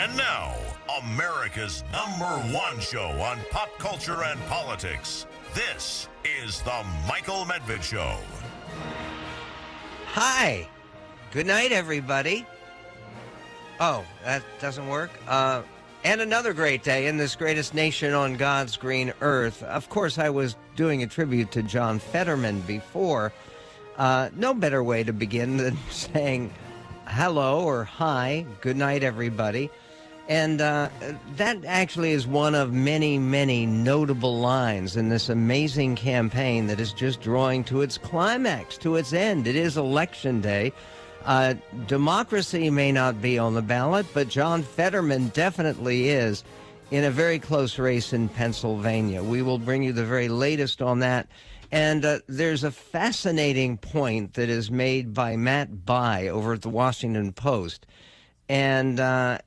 And now, America's number one show on pop culture and politics. This is The Michael Medved Show. Hi. Good night, everybody. Oh, that doesn't work? Uh, and another great day in this greatest nation on God's green earth. Of course, I was doing a tribute to John Fetterman before. Uh, no better way to begin than saying hello or hi, good night, everybody. And uh, that actually is one of many, many notable lines in this amazing campaign that is just drawing to its climax, to its end. It is election day. Uh, democracy may not be on the ballot, but John Fetterman definitely is in a very close race in Pennsylvania. We will bring you the very latest on that. And uh, there's a fascinating point that is made by Matt Bai over at the Washington Post. And uh,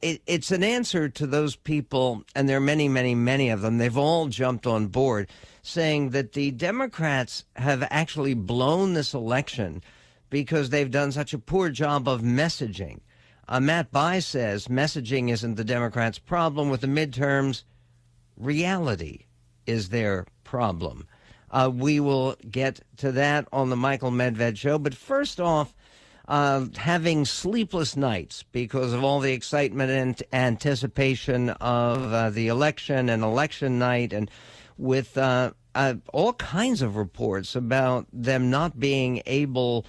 it, it's an answer to those people, and there are many, many, many of them. They've all jumped on board saying that the Democrats have actually blown this election because they've done such a poor job of messaging. Uh, Matt Bai says messaging isn't the Democrats' problem with the midterms. Reality is their problem. Uh, we will get to that on the Michael Medved show. But first off, uh, having sleepless nights because of all the excitement and anticipation of uh, the election and election night, and with uh, uh, all kinds of reports about them not being able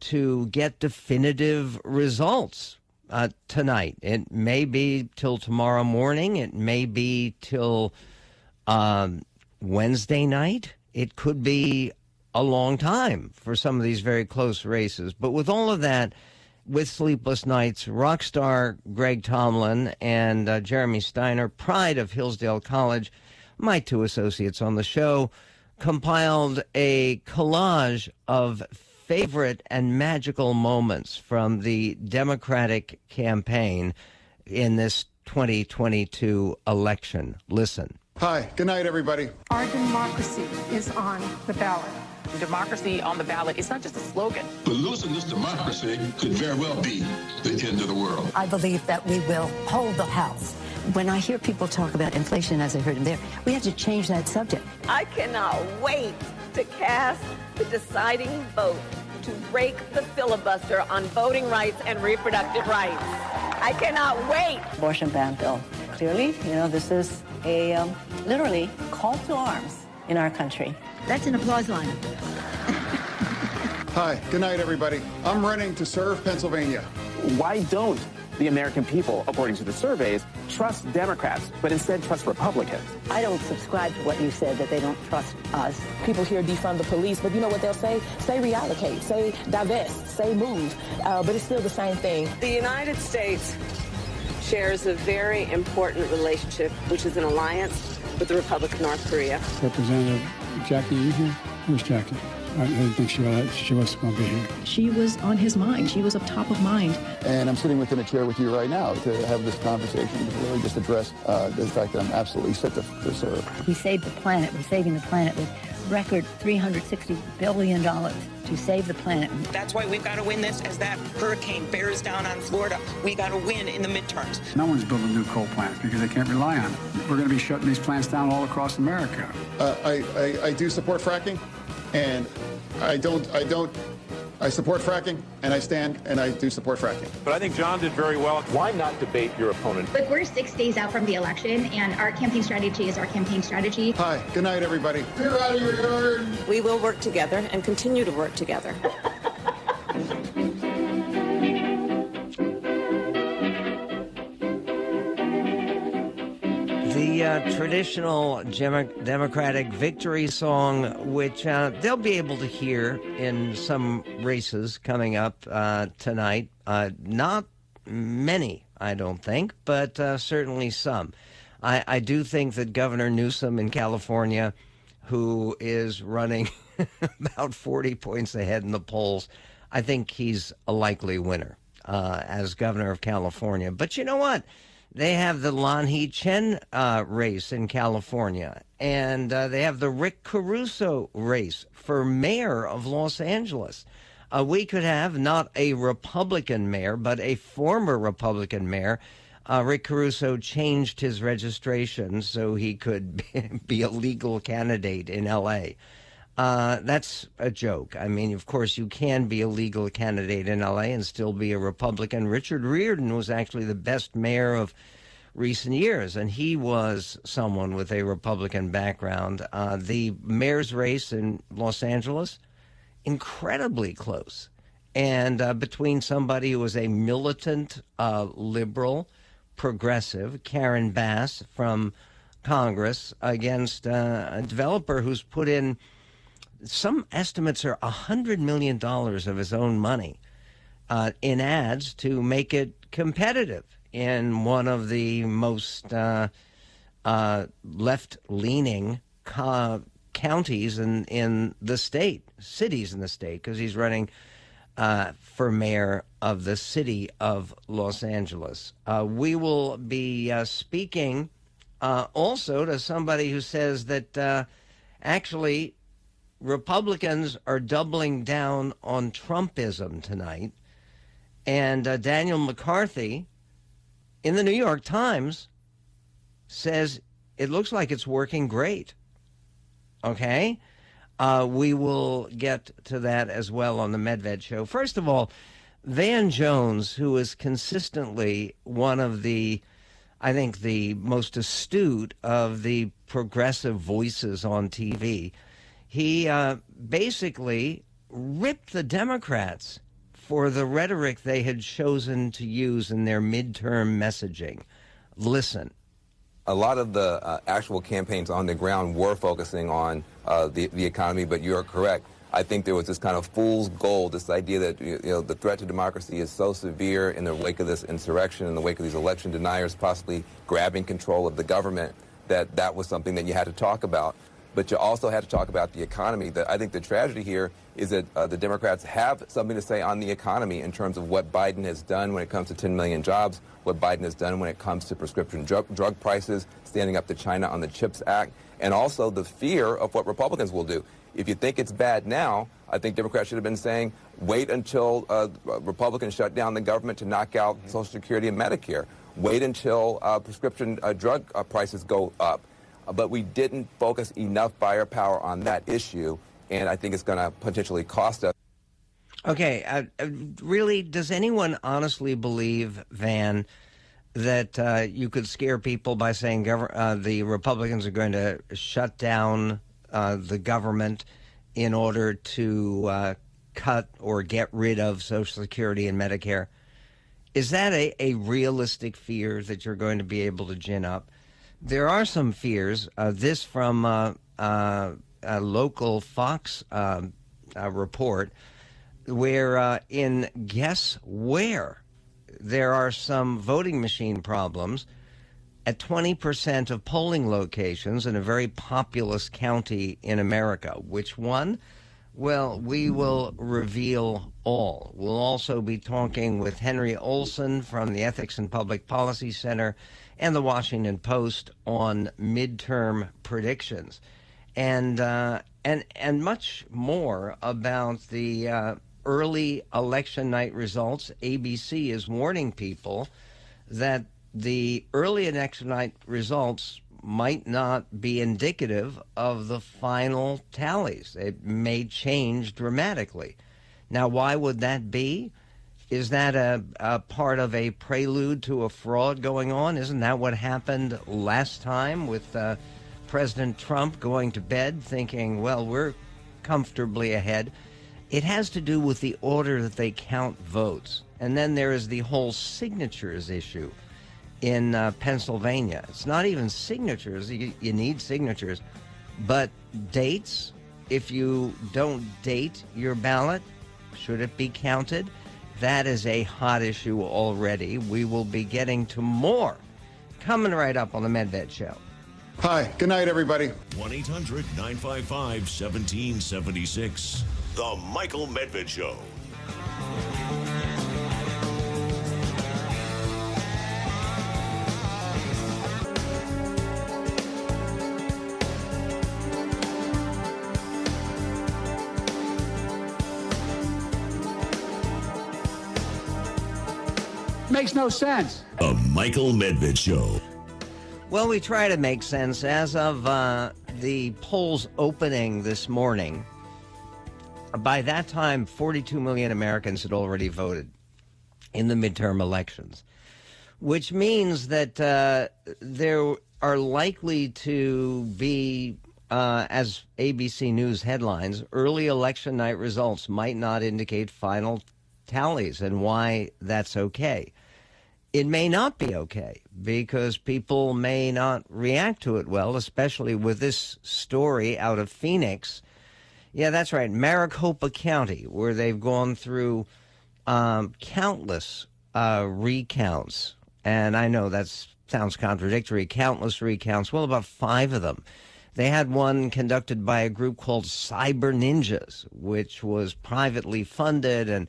to get definitive results uh, tonight. It may be till tomorrow morning. It may be till um, Wednesday night. It could be a long time for some of these very close races. But with all of that, with Sleepless Nights, rock star Greg Tomlin and uh, Jeremy Steiner, pride of Hillsdale College, my two associates on the show, compiled a collage of favorite and magical moments from the Democratic campaign in this 2022 election. Listen. Hi, good night, everybody. Our democracy is on the ballot. Democracy on the ballot is not just a slogan. But losing this democracy could very well be the end of the world. I believe that we will hold the House. When I hear people talk about inflation, as I heard him there, we have to change that subject. I cannot wait to cast the deciding vote to break the filibuster on voting rights and reproductive rights. I cannot wait. Abortion ban bill. Clearly, you know, this is a um, literally call to arms in our country. That's an applause line. Hi, good night, everybody. I'm running to serve Pennsylvania. Why don't the American people, according to the surveys, trust Democrats, but instead trust Republicans. I don't subscribe to what you said that they don't trust us. People hear defund the police, but you know what they'll say? Say reallocate, say divest, say move, uh, but it's still the same thing. The United States shares a very important relationship, which is an alliance with the Republic of North Korea. Representative Jackie, you here? Where's Jackie? I didn't think she was, she was going to be here. She was on his mind. She was up top of mind. And I'm sitting within a chair with you right now to have this conversation to really just address uh, the fact that I'm absolutely fit to, to serve. We saved the planet. We're saving the planet with record $360 billion to save the planet. That's why we've got to win this as that hurricane bears down on Florida. We got to win in the midterms. No one's building new coal plants because they can't rely on it. We're going to be shutting these plants down all across America. Uh, I, I, I do support fracking, and I don't, I don't, I support fracking, and I stand, and I do support fracking. But I think John did very well. Why not debate your opponent? But we're six days out from the election, and our campaign strategy is our campaign strategy. Hi, good night, everybody. Get out of your yard. We will work together and continue to work together. traditional Democratic victory song, which uh, they'll be able to hear in some races coming up uh, tonight. Uh, not many, I don't think, but uh, certainly some. I, I do think that Governor Newsom in California, who is running about 40 points ahead in the polls, I think he's a likely winner uh, as governor of California. But you know what? They have the Lanhee Chen uh, race in California, and uh, they have the Rick Caruso race for mayor of Los Angeles. Uh, we could have not a Republican mayor, but a former Republican mayor uh, Rick Caruso changed his registration so he could be a legal candidate in L.A. Uh, that's a joke. I mean, of course, you can be a legal candidate in LA and still be a Republican. Richard Riordan was actually the best mayor of recent years, and he was someone with a Republican background. Uh, the mayor's race in Los Angeles, incredibly close. And uh, between somebody who was a militant uh, liberal, progressive, Karen Bass from Congress, against uh, a developer who's put in some estimates are $100 million of his own money uh, in ads to make it competitive in one of the most uh, uh, left leaning co- counties in, in the state, cities in the state, because he's running uh, for mayor of the city of Los Angeles. Uh, we will be uh, speaking also to somebody who says that actually Republicans are doubling down on Trumpism tonight. And uh, Daniel McCarthy in the New York Times says it looks like it's working great. Okay? Uh, we will get to that as well on the Medved show. First of all, Van Jones, who is consistently one of the, I think, the most astute of the progressive voices on TV, he uh, basically ripped the Democrats for the rhetoric they had chosen to use in their midterm messaging. Listen. A lot of the uh, actual campaigns on the ground were focusing on uh, the, the economy, but you're correct. I think there was this kind of fool's gold, this idea that you know the threat to democracy is so severe in the wake of this insurrection, in the wake of these election deniers possibly grabbing control of the government, that that was something that you had to talk about but you also had to talk about the economy. That I think the tragedy here is that uh, the Democrats have something to say on the economy in terms of what Biden has done when it comes to 10 million jobs, what Biden has done when it comes to prescription drug, drug prices, standing up to China on the CHIPS Act, and also the fear of what Republicans will do. If you think it's bad now, I think Democrats should have been saying, wait until uh, Republicans shut down the government to knock out Social Security and Medicare. Wait until uh, prescription uh, drug uh, prices go up but we didn't focus enough buyer power on that issue, and I think it's going to potentially cost us. Okay, uh, uh, really, does anyone honestly believe, Van, that uh, you could scare people by saying uh, the Republicans are going to shut down uh, the government in order to uh, cut or get rid of Social Security and Medicare? Is that a, a realistic fear that you're going to be able to gin up? There are some fears. Uh, this from uh, uh, a local Fox um, report, where uh, in guess where there are some voting machine problems at 20% of polling locations in a very populous county in America. Which one? Well, we will reveal all. We'll also be talking with Henry Olsen from the Ethics and Public Policy Center and the Washington Post on midterm predictions, and uh, and and much more about the uh, early election night results. ABC is warning people that the early election night results might not be indicative of the final tallies. It may change dramatically. Now, why would that be? is that a, a, part of a prelude to a fraud going on? Isn't that what happened last time with uh, President Trump going to bed thinking, well, we're comfortably ahead? It has to do with the order that they count votes. And then there is the whole signatures issue in uh, Pennsylvania. It's not even signatures, you, you need signatures, but dates. If you don't date your ballot, should it be counted? That is a hot issue already. We will be getting to more coming right up on the Medved Show. Hi, good night, everybody. 1 800 955 1776. The Michael Medved Show. Makes no sense. The Michael Medved Show. Well, we try to make sense. As of uh, the polls opening this morning, by that time, 42 million Americans had already voted in the midterm elections, which means that uh, there are likely to be, uh, as ABC News headlines, early election night results might not indicate final tallies and why that's okay. It may not be okay because people may not react to it well, especially with this story out of Phoenix. Yeah, that's right, Maricopa County, where they've gone through um, countless uh, recounts. And I know that sounds contradictory, countless recounts. Well, about five of them. They had one conducted by a group called Cyber Ninjas, which was privately funded and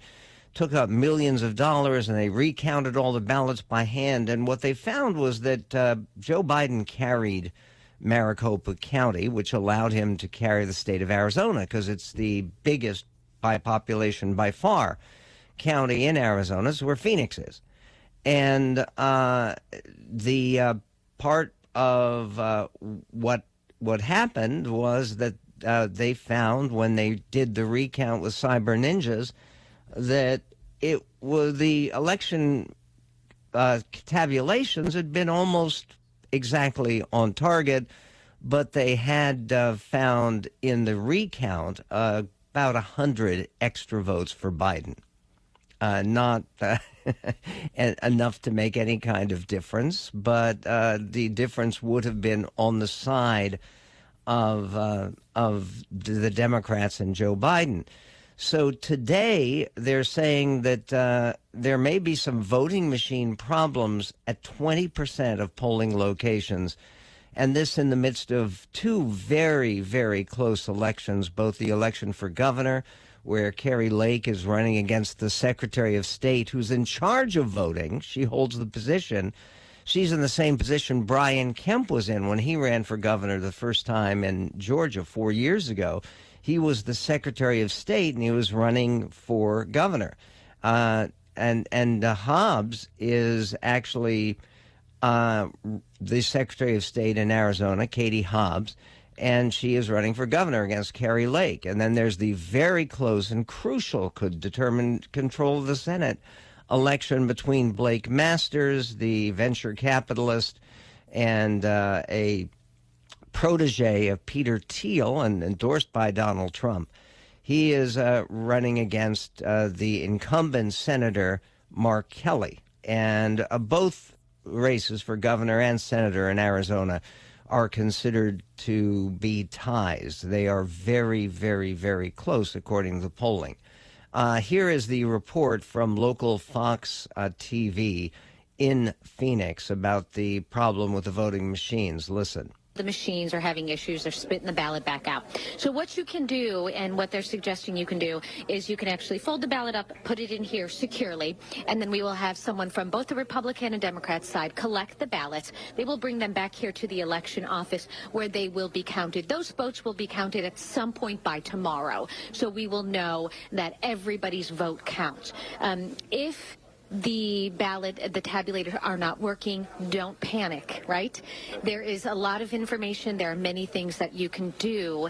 took up millions of dollars and they recounted all the ballots by hand. And what they found was that uh, Joe Biden carried Maricopa County, which allowed him to carry the state of Arizona because it's the biggest by population by far county in Arizona, is where Phoenix is. And uh, the uh, part of uh, what what happened was that uh, they found when they did the recount with Cyber Ninjas that it the election uh, tabulations had been almost exactly on target, but they had uh, found in the recount uh, about a hundred extra votes for Biden. Uh, not uh, enough to make any kind of difference, but uh, the difference would have been on the side of of the Democrats and Joe Biden. So today they're saying that uh, there may be some voting machine problems at 20% of polling locations. And this in the midst of two very, very close elections, both the election for governor, where Kari Lake is running against the Secretary of State, who's in charge of voting. She holds the position. She's in the same position Brian Kemp was in when he ran for governor the first time in Georgia four years ago he was the Secretary of State and he was running for governor. Uh, and and Hobbs is actually uh, the Secretary of State in Arizona, Katie Hobbs, and she is running for governor against Kari Lake. And then there's the very close and crucial, could determine control of the Senate election between Blake Masters, the venture capitalist, and uh, a protege of Peter Thiel and endorsed by Donald Trump. He is uh, running against uh, the incumbent Senator Mark Kelly. And uh, both races for governor and senator in Arizona are considered to be ties. They are very, very, very close, according to the polling. Uh, here is the report from local Fox uh, TV in Phoenix about the problem with the voting machines. Listen the machines are having issues. They're spitting the ballot back out. So what you can do and what they're suggesting you can do is you can actually fold the ballot up, put it in here securely, and then we will have someone from both the Republican and Democrat side collect the ballots. They will bring them back here to the election office where they will be counted. Those votes will be counted at some point by tomorrow. So we will know that everybody's vote counts. Um, if the ballot, the tabulator are not working, don't panic, right? There is a lot of information. There are many things that you can do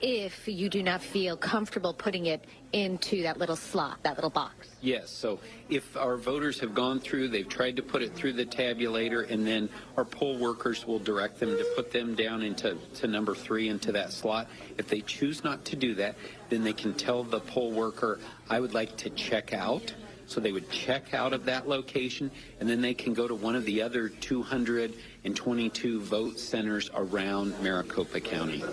if you do not feel comfortable putting it into that little slot, that little box. Yes. So if our voters have gone through, they've tried to put it through the tabulator, and then our poll workers will direct them to put them down into to number three into that slot. If they choose not to do that, then they can tell the poll worker, I would like to check out so they would check out of that location and then they can go to one of the other 222 vote centers around Maricopa County.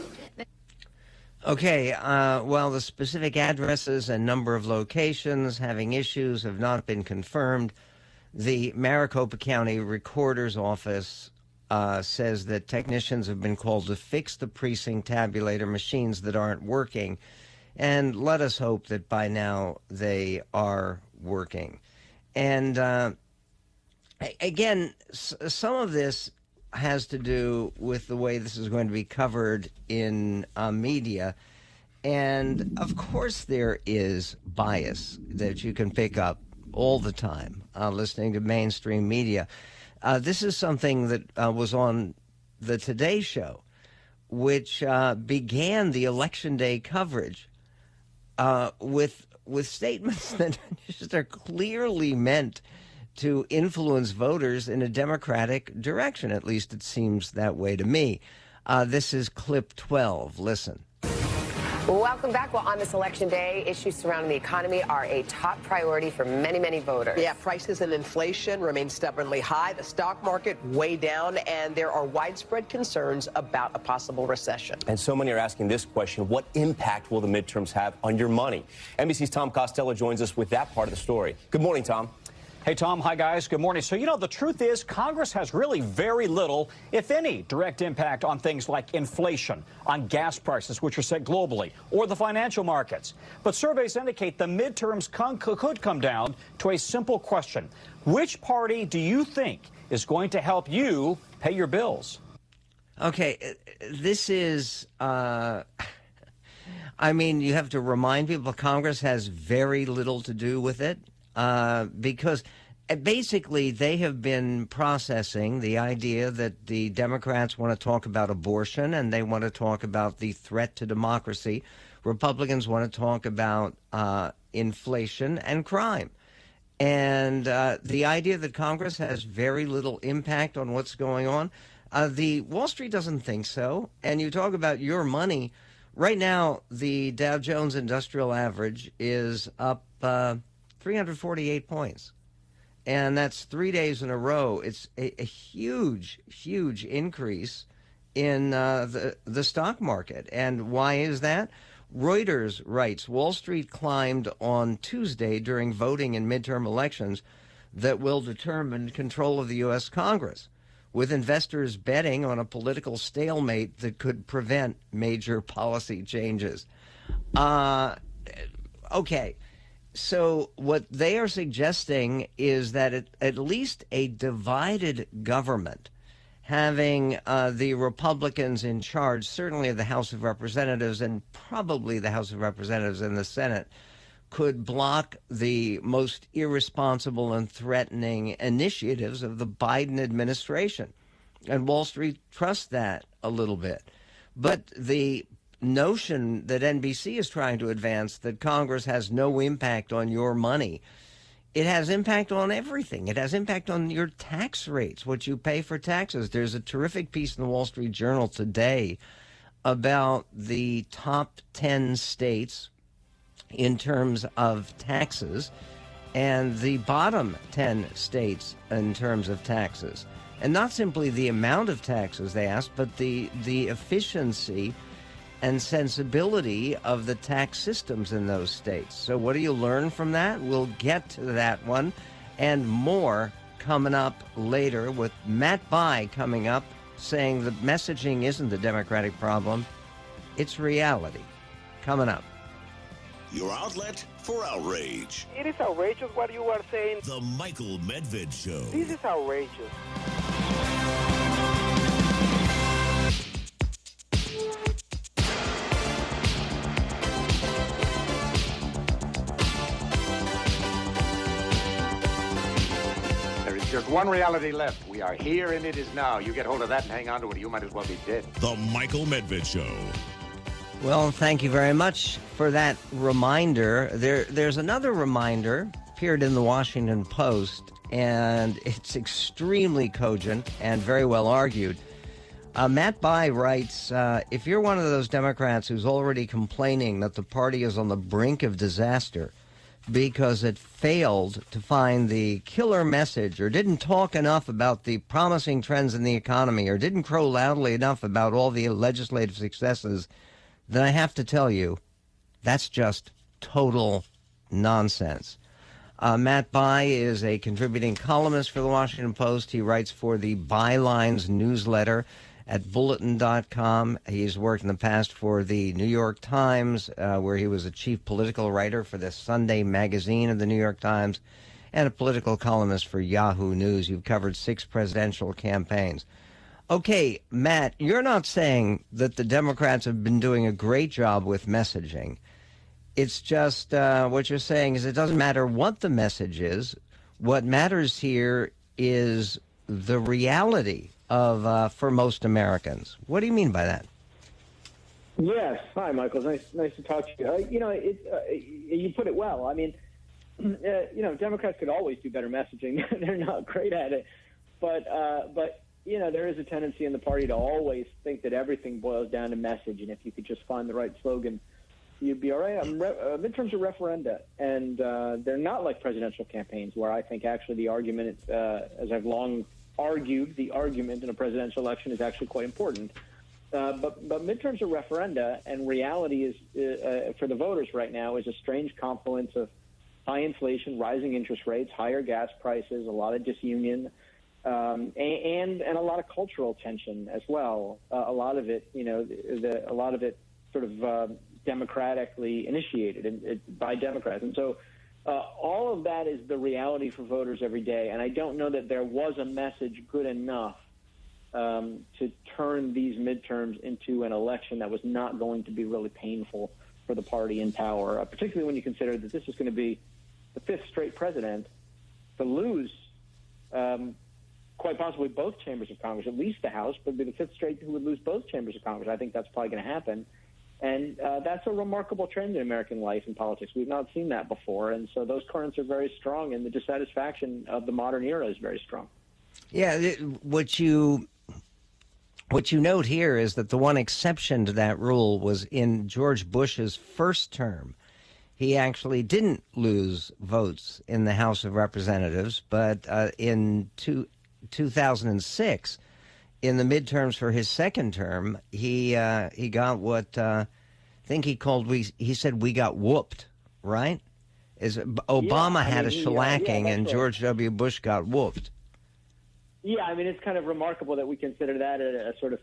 Okay, uh, well, the specific addresses and number of locations having issues have not been confirmed. The Maricopa County Recorder's Office uh, says that technicians have been called to fix the precinct tabulator machines that aren't working. And let us hope that by now they are working. And uh, again, s- some of this has to do with the way this is going to be covered in uh, media. And of course, there is bias that you can pick up all the time, uh, listening to mainstream media. Uh, this is something that uh, was on the Today Show, which uh, began the election day coverage uh, with with statements that just are clearly meant to influence voters in a democratic direction. At least it seems that way to me. Uh, this is clip 12. Listen. Welcome back. Well, on this election day, issues surrounding the economy are a top priority for many, many voters. Yeah, prices and inflation remain stubbornly high, the stock market way down, and there are widespread concerns about a possible recession. And so many are asking this question what impact will the midterms have on your money? NBC's Tom Costello joins us with that part of the story. Good morning, Tom. Hey, Tom. Hi, guys. Good morning. So, you know, the truth is, Congress has really very little, if any, direct impact on things like inflation, on gas prices, which are set globally, or the financial markets. But surveys indicate the midterms could come down to a simple question Which party do you think is going to help you pay your bills? Okay, uh, this is. Uh... I mean, you have to remind people Congress has very little to do with it uh, because uh, basically they have been processing the idea that the Democrats want to talk about abortion and they want to talk about the threat to democracy. Republicans want to talk about uh, inflation and crime. And uh, the idea that Congress has very little impact on what's going on, uh, the Wall Street doesn't think so. And you talk about your money. Right now, the Dow Jones Industrial Average is up uh, 348 points. And that's three days in a row. It's a, a huge, huge increase in uh, the, the stock market. And why is that? Reuters writes Wall Street climbed on Tuesday during voting in midterm elections that will determine control of the U.S. Congress, with investors betting on a political stalemate that could prevent major policy changes. Uh, okay so what they are suggesting is that it, at least a divided government having uh, the Republicans in charge, certainly of the House of Representatives and probably the House of Representatives and the Senate, could block the most irresponsible and threatening initiatives of the Biden administration. And Wall Street trusts that a little bit. But the notion that NBC is trying to advance that Congress has no impact on your money. It has impact on everything. It has impact on your tax rates, what you pay for taxes. There's a terrific piece in the Wall Street Journal today about the top 10 states in terms of taxes and the bottom 10 states in terms of taxes. And not simply the amount of taxes they ask, but the, the efficiency and sensibility of the tax systems in those states. So, what do you learn from that? We'll get to that one and more coming up later with Matt Bai coming up saying the messaging isn't the Democratic problem, it's reality. Coming up. Your outlet for outrage. It is outrageous what you are saying. The Michael Medved Show. This is outrageous. One reality left. We are here and it is now. You get hold of that and hang on to it, you might as well be dead. The Michael Medved Show. Well, thank you very much for that reminder. There, there's another reminder appeared in the Washington Post, and it's extremely cogent and very well argued. Uh, Matt Bai writes uh, If you're one of those Democrats who's already complaining that the party is on the brink of disaster, because it failed to find the killer message or didn't talk enough about the promising trends in the economy or didn't crow loudly enough about all the legislative successes, then I have to tell you, that's just total nonsense. Uh, Matt Bai is a contributing columnist for the Washington Post. He writes for the Bylines newsletter at bulletin.com. He's worked in the past for the New York Times, uh, where he was a chief political writer for the Sunday magazine of the New York Times, and a political columnist for Yahoo News. You've covered six presidential campaigns. Okay, Matt, you're not saying that the Democrats have been doing a great job with messaging. It's just uh, what you're saying is it doesn't matter what the message is. What matters here is the reality of uh, for most Americans. What do you mean by that? Yes. Hi, Michael. Nice, nice to talk to you. Uh, you know, it, uh, you put it well. I mean, uh, you know, Democrats could always do better messaging. They're not great at it, but uh, but you know, there is a tendency in the party to always think that everything boils down to message, and if you could just find the right slogan, you'd be all right. Um, re- uh, midterms are referenda, and uh, they're not like presidential campaigns, where I think actually the argument, uh, as I've long argued, the argument in a presidential election is actually quite important. Uh, but but midterms are referenda, and reality is uh, uh, for the voters right now is a strange confluence of high inflation, rising interest rates, higher gas prices, a lot of disunion, um, and and a lot of cultural tension as well. Uh, a lot of it, you know, the, a lot of it sort of uh, democratically initiated by Democrats, and so. Uh, all of that is the reality for voters every day, and I don't know that there was a message good enough um, to turn these midterms into an election that was not going to be really painful for the party in power, uh, particularly when you consider that this is going to be the fifth straight president to lose um, quite possibly both chambers of Congress, at least the House, but be the fifth straight who would lose both chambers of Congress. I think that's probably going to happen. And uh, that's a remarkable trend in American life and politics. We've not seen that before. And so those currents are very strong, and the dissatisfaction of the modern era is very strong. Yeah, what you what you note here is that the one exception to that rule was in George Bush's first term. He actually didn't lose votes in the House of Representatives, but uh, in two, 2006, in the midterms for his second term, he uh, he got what uh, I think he called we he said we got whooped, right? Is Obama yeah, had mean, a shellacking yeah, and right. George W. Bush got whooped. Yeah, I mean, it's kind of remarkable that we consider that a, a sort of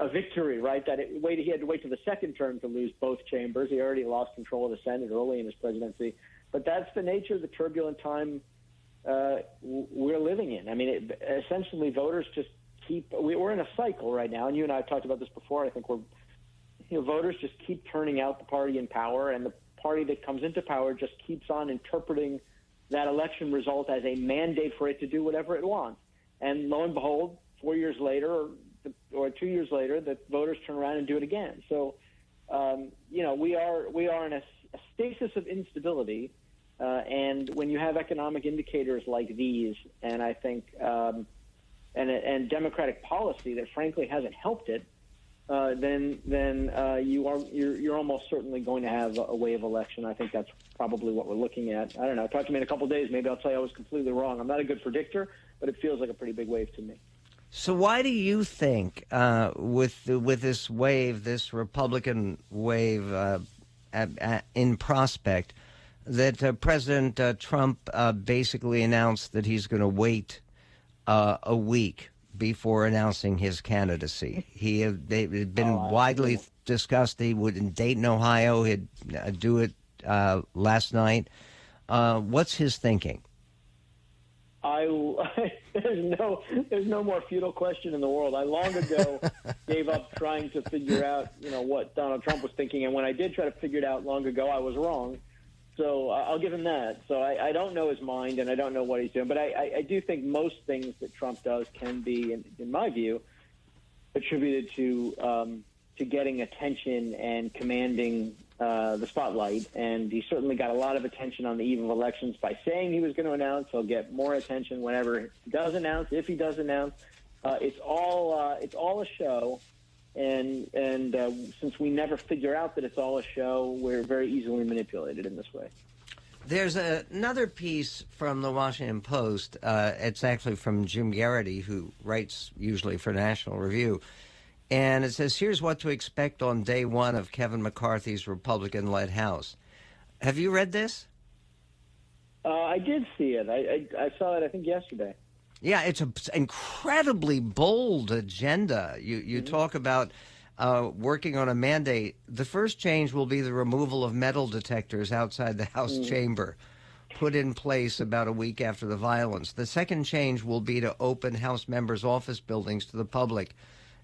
a victory, right? That it, wait, he had to wait to the second term to lose both chambers. He already lost control of the Senate early in his presidency. But that's the nature of the turbulent time uh, we're living in. I mean, it, essentially, voters just keep. We, we're in a cycle right now, and you and I have talked about this before. I think we're, you know, voters just keep turning out the party in power, and the party that comes into power just keeps on interpreting that election result as a mandate for it to do whatever it wants. And lo and behold, four years later, or, or two years later, the voters turn around and do it again. So, um, you know, we are we are in a, a stasis of instability. Uh, and when you have economic indicators like these, and I think, um, and, and democratic policy that frankly hasn't helped it, uh, then then uh, you are you're, you're almost certainly going to have a, wave election. I think that's probably what we're looking at. I don't know. Talk to me in a couple of days. Maybe I'll tell you I was completely wrong. I'm not a good predictor, but it feels like a pretty big wave to me. So why do you think, uh, with with this wave, this Republican wave uh, at, at, in prospect, that uh, President uh, Trump basically announced that he's going to wait uh, a week before announcing his candidacy? He had, they, it had been Oh, widely discussed he would in Dayton, Ohio, he'd uh, do it uh, last night. Uh, what's his thinking? I there's no there's no more futile question in the world. I long ago gave up trying to figure out you know what Donald Trump was thinking, and when I did try to figure it out long ago, I was wrong. So I'll give him that. So I, I don't know his mind, and I don't know what he's doing, but I, I, I do think most things that Trump does can be, in, in my view, attributed to um, to getting attention and commanding uh, the spotlight. And he certainly got a lot of attention on the eve of elections by saying he was going to announce. He'll get more attention whenever he does announce, if he does announce. Uh, it's all uh, it's all a show, and and uh, since we never figure out that it's all a show, we're very easily manipulated in this way. There's a, another piece from the Washington Post. Uh, it's actually from Jim Geraghty, who writes usually for National Review. And it says, here's what to expect on day one of Kevin McCarthy's Republican led House. Have you read this? Uh, I did see it. I, I, I saw it, I think, yesterday. Yeah, it's an incredibly bold agenda. You, you mm-hmm. talk about uh, working on a mandate. The first change will be the removal of metal detectors outside the House mm-hmm. chamber, put in place about a week after the violence. The second change will be to open House members' office buildings to the public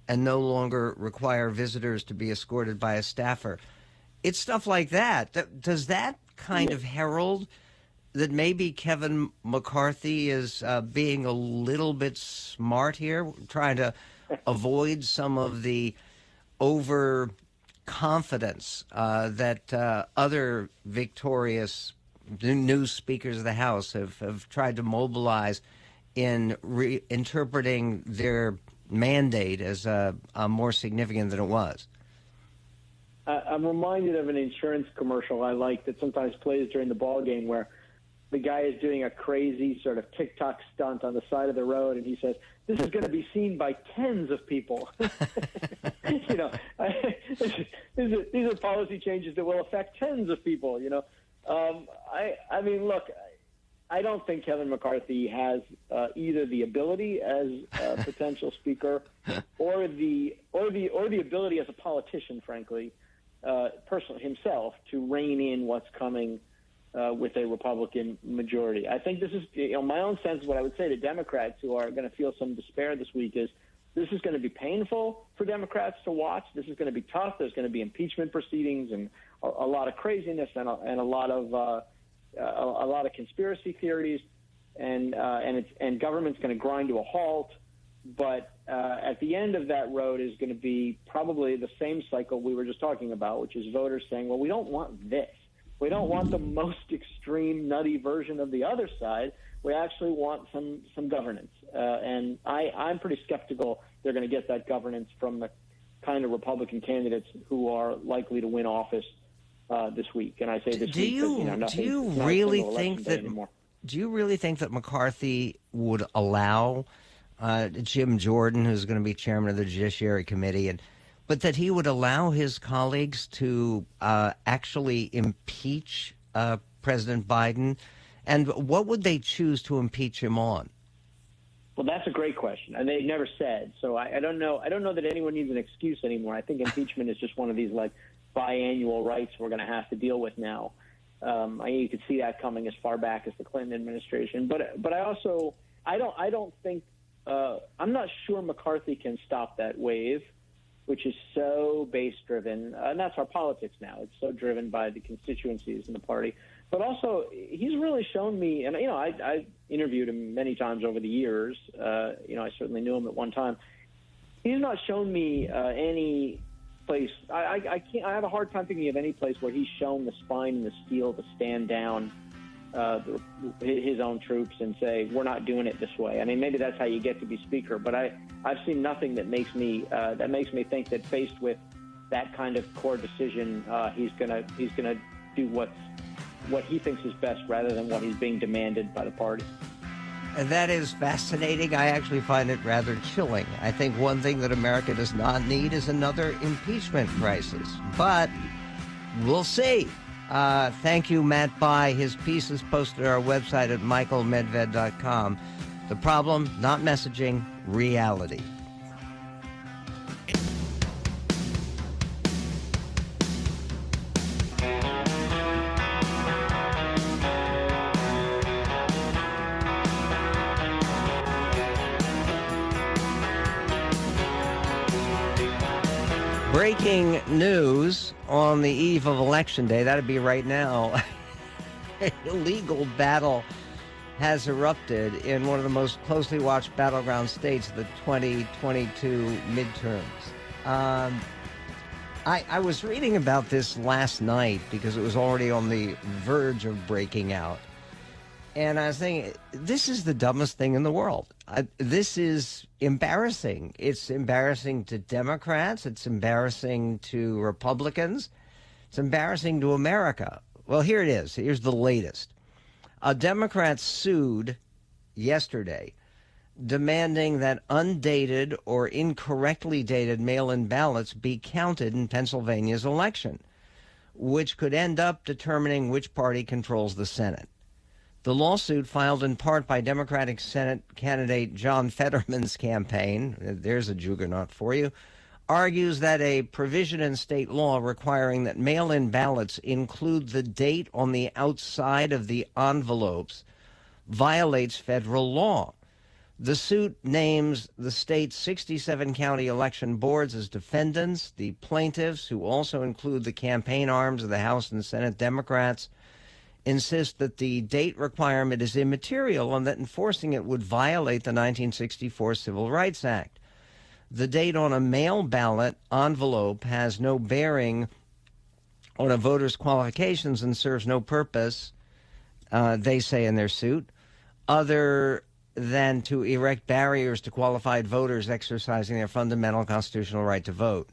and no longer require visitors to be escorted by a staffer. it's stuff like that. Th- Does that kind of herald that maybe Kevin McCarthy is uh, being a little bit smart here, trying to avoid some of the overconfidence uh, that uh, other victorious new speakers of the House have, have tried to mobilize in re- interpreting their mandate as uh, uh, more significant than it was. I'm reminded of an insurance commercial I like that sometimes plays during the ball game where the guy is doing a crazy sort of TikTok stunt on the side of the road, and he says, "This is going to be seen by tens of people." you know, these, are, these are policy changes that will affect tens of people. You know, um, I I mean, look, I don't think Kevin McCarthy has uh, either the ability as a potential speaker or the or the or the ability as a politician, frankly, uh, personally himself to rein in what's coming uh, with a Republican majority. I think this is, you know, my own sense. of What I would say to Democrats who are going to feel some despair this week is this is going to be painful for Democrats to watch. This is going to be tough. There's going to be impeachment proceedings and a, a lot of craziness and a, and a lot of uh, a, a lot of conspiracy theories, and uh, and it's and government's going to grind to a halt. But uh, at the end of that road is going to be probably the same cycle we were just talking about, which is voters saying, "Well, we don't want this. We don't want the most extreme, nutty version of the other side. We actually want some some governance." Uh, and I, I'm pretty skeptical they're going to get that governance from the kind of Republican candidates who are likely to win office uh, this week. And I say this do week you, you know, nothing, do you it's not a really think that anymore. do you really think that McCarthy would allow uh, Jim Jordan, who's going to be chairman of the Judiciary Committee, and but that he would allow his colleagues to uh, actually impeach uh, President Biden, and what would they choose to impeach him on? Well, that's a great question, and they never said. So I, I don't know. I don't know that anyone needs an excuse anymore. I think impeachment is just one of these like biannual rites we're going to have to deal with now. Um, I you could see that coming as far back as the Clinton administration, but but I also I don't I don't think uh, I'm not sure McCarthy can stop that wave, which is so base driven, uh, and that's our politics now. It's so driven by the constituencies in the party. But also, he's really shown me, and you know, I, I interviewed him many times over the years. Uh, you know, I certainly knew him at one time. He's not shown me uh, any place. I, I, I can't. I have a hard time thinking of any place where he's shown the spine and the steel to stand down uh, his own troops and say, "We're not doing it this way." I mean, maybe that's how you get to be speaker. But I, I've seen nothing that makes me uh, that makes me think that faced with that kind of core decision, uh, he's gonna he's gonna do what's what he thinks is best rather than what he's being demanded by the party. And that is fascinating. I actually find it rather chilling. I think one thing that America does not need is another impeachment crisis. But we'll see. Uh, thank you, Matt Bai. His piece is posted on our website at michaelmedved.com. The problem, not messaging, reality. On the eve of Election Day, that'd be right now. An illegal battle has erupted in one of the most closely watched battleground states, of the 2022 midterms. Um, I, I was reading about this last night because it was already on the verge of breaking out. And I was thinking, this is the dumbest thing in the world. Uh, this is embarrassing. It's embarrassing to Democrats. It's embarrassing to Republicans. It's embarrassing to America. Well, here it is. Here's the latest. A Democrat sued yesterday demanding that undated or incorrectly dated mail in ballots be counted in Pennsylvania's election, which could end up determining which party controls the Senate. The lawsuit, filed in part by Democratic Senate candidate John Fetterman's campaign, there's a juggernaut for you, argues that a provision in state law requiring that mail in ballots include the date on the outside of the envelopes violates federal law. The suit names the state's 67 county election boards as defendants. The plaintiffs, who also include the campaign arms of the House and Senate Democrats, insist that the date requirement is immaterial and that enforcing it would violate the 1964 Civil Rights Act. The date on a mail ballot envelope has no bearing on a voter's qualifications and serves no purpose, uh, they say in their suit, other than to erect barriers to qualified voters exercising their fundamental constitutional right to vote.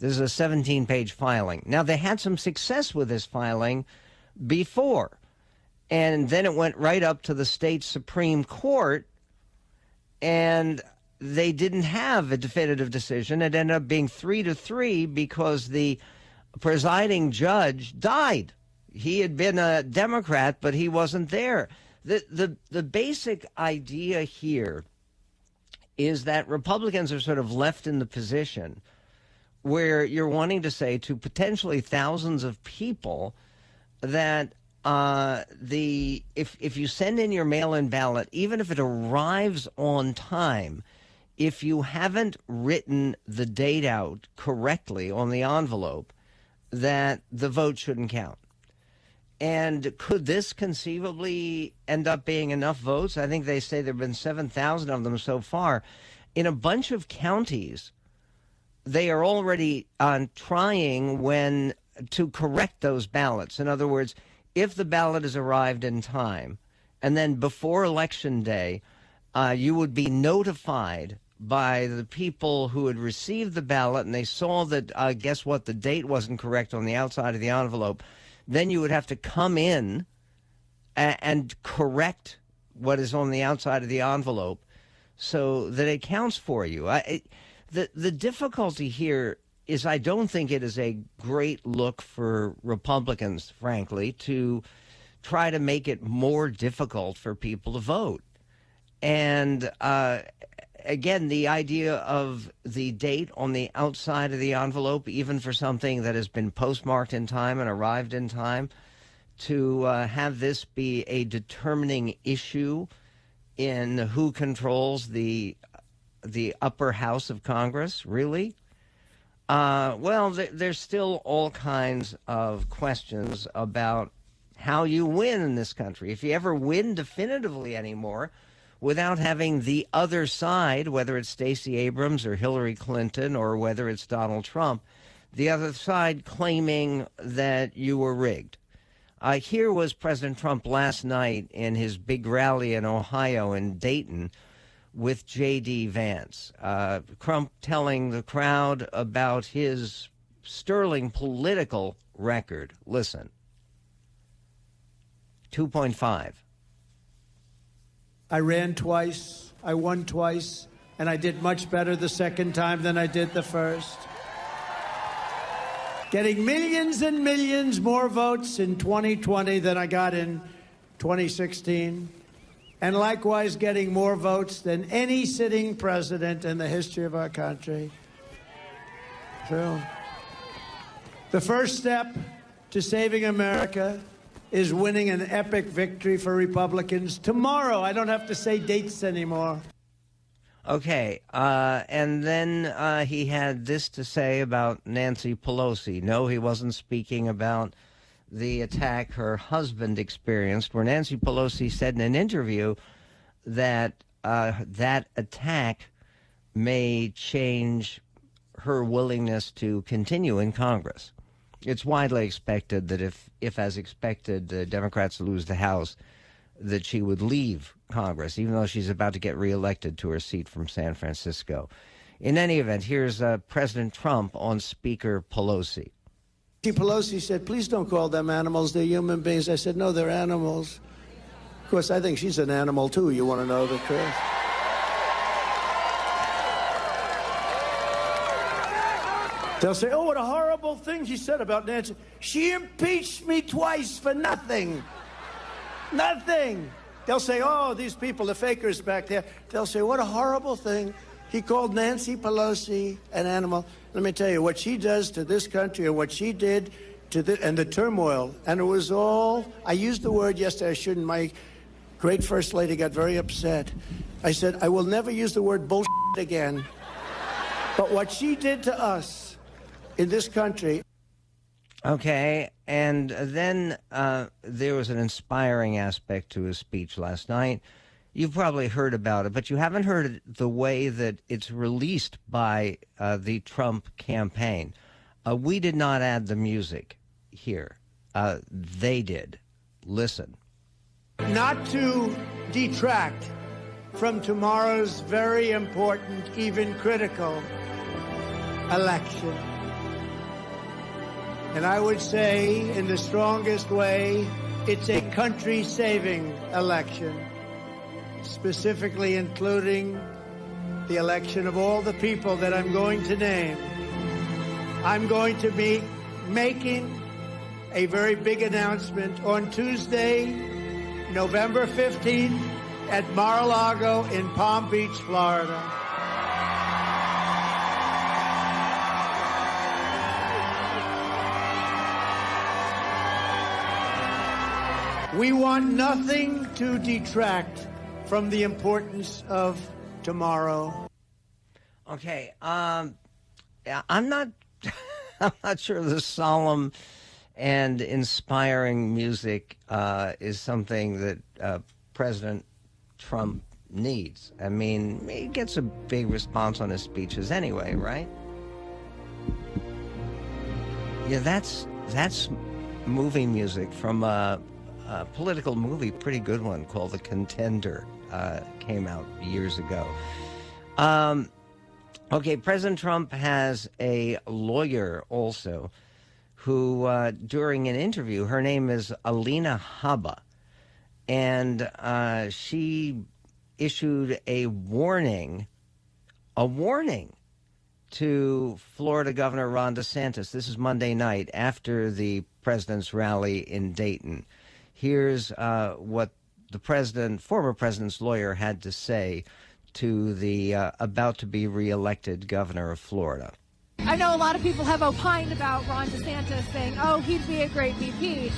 This is a 17 page filing. Now, they had some success with this filing before, and then it went right up to the state Supreme Court, and they didn't have a definitive decision. It ended up being three to three because the presiding judge died. He had been a Democrat, but he wasn't there the the the basic idea here is that Republicans are sort of left in the position where you're wanting to say to potentially thousands of people that uh, the if if you send in your mail-in ballot, even if it arrives on time, if you haven't written the date out correctly on the envelope, that the vote shouldn't count. And could this conceivably end up being enough votes? I think they say there have been 7,000 of them so far. In a bunch of counties, they are already uh, trying when to correct those ballots. In other words, if the ballot has arrived in time, and then before election day, uh, you would be notified by the people who had received the ballot and they saw that, uh, guess what, the date wasn't correct on the outside of the envelope then you would have to come in and, and correct what is on the outside of the envelope so that it counts for you. I, it, the the difficulty here is I don't think it is a great look for Republicans, frankly, to try to make it more difficult for people to vote. And uh, again, the idea of the date on the outside of the envelope, even for something that has been postmarked in time and arrived in time, to uh, have this be a determining issue in who controls the the upper house of Congress, really? Uh, well, th- there's still all kinds of questions about how you win in this country. If you ever win definitively anymore, without having the other side, whether it's Stacey Abrams or Hillary Clinton or whether it's Donald Trump, the other side claiming that you were rigged. Uh, here was President Trump last night in his big rally in Ohio in Dayton with J.D. Vance. Uh, Trump telling the crowd about his sterling political record. Listen 2.5. I ran twice, I won twice, and I did much better the second time than I did the first. Getting millions and millions more votes in 2020 than I got in 2016, and likewise getting more votes than any sitting president in the history of our country. True. The first step to saving America is winning an epic victory for Republicans tomorrow. I don't have to say dates anymore. Okay, uh, and then uh, he had this to say about Nancy Pelosi. No, he wasn't speaking about the attack her husband experienced, where Nancy Pelosi said in an interview that uh, that attack may change her willingness to continue in Congress it's widely expected that if, if as expected, the Democrats lose the House, that she would leave Congress, even though she's about to get reelected to her seat from San Francisco. In any event, here's uh, President Trump on Speaker Pelosi. Pelosi said, please don't call them animals. They're human beings. I said, no, they're animals. Of course, I think she's an animal, too. You want to know the truth? They'll say, oh, what a horrible thing she said about Nancy. She impeached me twice for nothing. nothing. They'll say, oh, these people, the fakers back there. They'll say, what a horrible thing. He called Nancy Pelosi an animal. Let me tell you, what she does to this country and what she did to the, and the turmoil. And it was all, I used the word yesterday, I shouldn't. My great First Lady, got very upset. I said, I will never use the word bullshit again. But what she did to us in this country. Okay, and then uh, there was an inspiring aspect to his speech last night. You've probably heard about it, but you haven't heard it the way that it's released by uh, the Trump campaign. Uh, we did not add the music here. Uh, they did. Listen. Not to detract from tomorrow's very important, even critical election. And I would say, in the strongest way, it's a country saving election, specifically including the election of all the people that I'm going to name. I'm going to be making a very big announcement on Tuesday, November 15th at Mar-a-Lago in Palm Beach, Florida. We want nothing to detract from the importance of tomorrow. Okay, um, I'm not, I'm not sure the solemn and inspiring music uh, is something that uh, President Trump needs. I mean, he gets a big response on his speeches anyway, right? Yeah, that's that's movie music from a, a political movie, pretty good one called The Contender. Uh, came out years ago. Um, okay, President Trump has a lawyer also who, uh, during an interview, her name is Alina Habba, and uh, she issued a warning, a warning to Florida Governor Ron DeSantis. This is Monday night after the president's rally in Dayton. Here's uh, what the president, former president's lawyer, had to say to the uh, about to be reelected governor of Florida. I know a lot of people have opined about Ron DeSantis saying, oh, he'd be a great VP,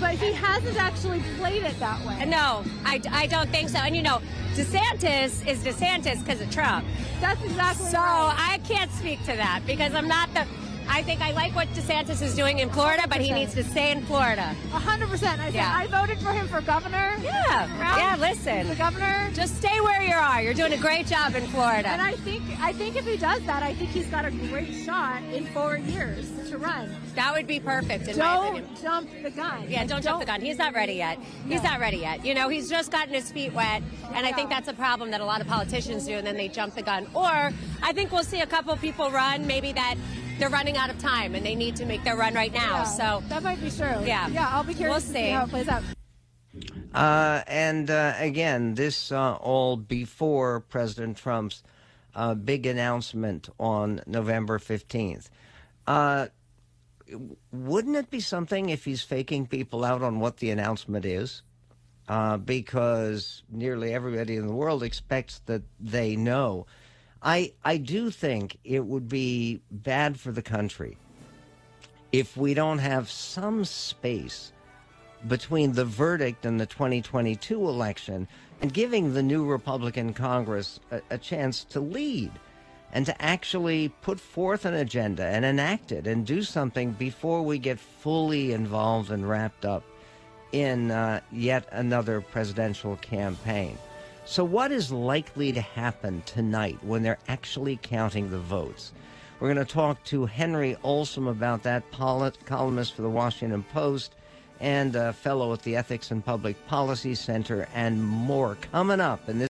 but he hasn't actually played it that way. No, I, I don't think so. And you know, DeSantis is DeSantis because of Trump. That's exactly so right. I can't speak to that because I'm not the. I think I like what DeSantis is doing in Florida, but he needs to stay in Florida. Hundred percent. I said Yeah. I voted for him for governor. Yeah, yeah. Listen, the governor. just stay where you are. You're doing a great job in Florida. And I think I think if he does that, I think he's got a great shot in four years to run. that would be perfect in my opinion. Don't jump the gun. Yeah, don't jump the gun. He's not ready yet. He's No. not ready yet. You know, he's just gotten his feet wet, and I think that's a problem that a lot of politicians do, and then they jump the gun. Or I think we'll see a couple people run, maybe that they're running out of time and they need to make their run right now. Yeah, so that might be true. Yeah, Yeah, I'll be curious We'll to see see. how it plays out. Uh, and uh, again, this uh, all before President Trump's uh, big announcement on November 15th. Uh, wouldn't it be something if he's faking people out on what the announcement is? Uh, because nearly everybody in the world expects that they know. I, I do think it would be bad for the country if we don't have some space between the verdict and the 2022 election and giving the new Republican Congress a, a chance to lead and to actually put forth an agenda and enact it and do something before we get fully involved and wrapped up in uh, yet another presidential campaign. So, what is likely to happen tonight when they're actually counting the votes? We're going to talk to Henry Olsen about that, polit- columnist for the Washington Post and a fellow at the Ethics and Public Policy Center, and more coming up in this.